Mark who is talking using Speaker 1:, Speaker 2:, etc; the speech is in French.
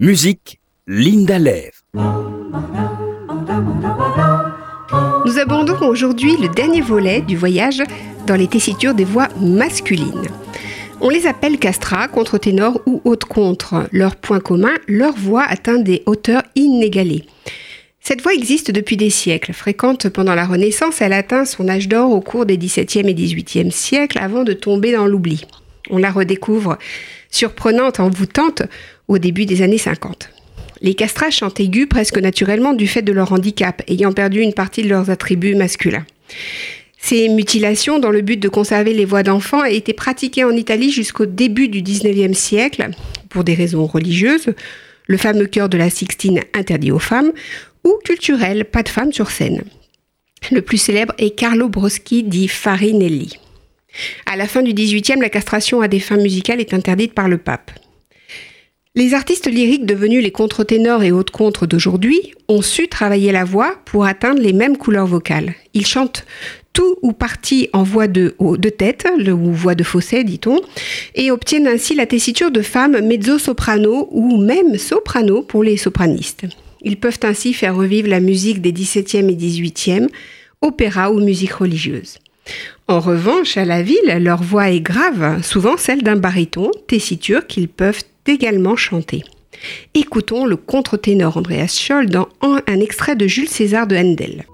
Speaker 1: Musique, Linda Lève.
Speaker 2: Nous abordons aujourd'hui le dernier volet du voyage dans les tessitures des voix masculines. On les appelle castrats, contre-ténors ou haute contre. Leur point commun, leur voix atteint des hauteurs inégalées. Cette voix existe depuis des siècles. Fréquente pendant la Renaissance, elle atteint son âge d'or au cours des XVIIe et XVIIIe siècles avant de tomber dans l'oubli. On la redécouvre surprenante, envoûtante au début des années 50. Les castrats chantent aigus presque naturellement du fait de leur handicap, ayant perdu une partie de leurs attributs masculins. Ces mutilations, dans le but de conserver les voix d'enfants, été pratiquées en Italie jusqu'au début du XIXe siècle, pour des raisons religieuses, le fameux chœur de la Sixtine interdit aux femmes, ou culturel, pas de femmes sur scène. Le plus célèbre est Carlo Broschi di Farinelli. À la fin du XVIIIe, la castration à des fins musicales est interdite par le pape. Les artistes lyriques devenus les contre-ténors et hautes contres d'aujourd'hui ont su travailler la voix pour atteindre les mêmes couleurs vocales. Ils chantent tout ou partie en voix de, tête, ou voix de fausset, dit-on, et obtiennent ainsi la tessiture de femmes mezzo-soprano ou même soprano pour les sopranistes. Ils peuvent ainsi faire revivre la musique des XVIIe et XVIIIe, opéra ou musique religieuse. En revanche, à la ville, leur voix est grave, souvent celle d'un baryton, tessiture qu'ils peuvent également chanter. Écoutons le contre-ténor Andreas Scholl dans un extrait de Jules César de Handel.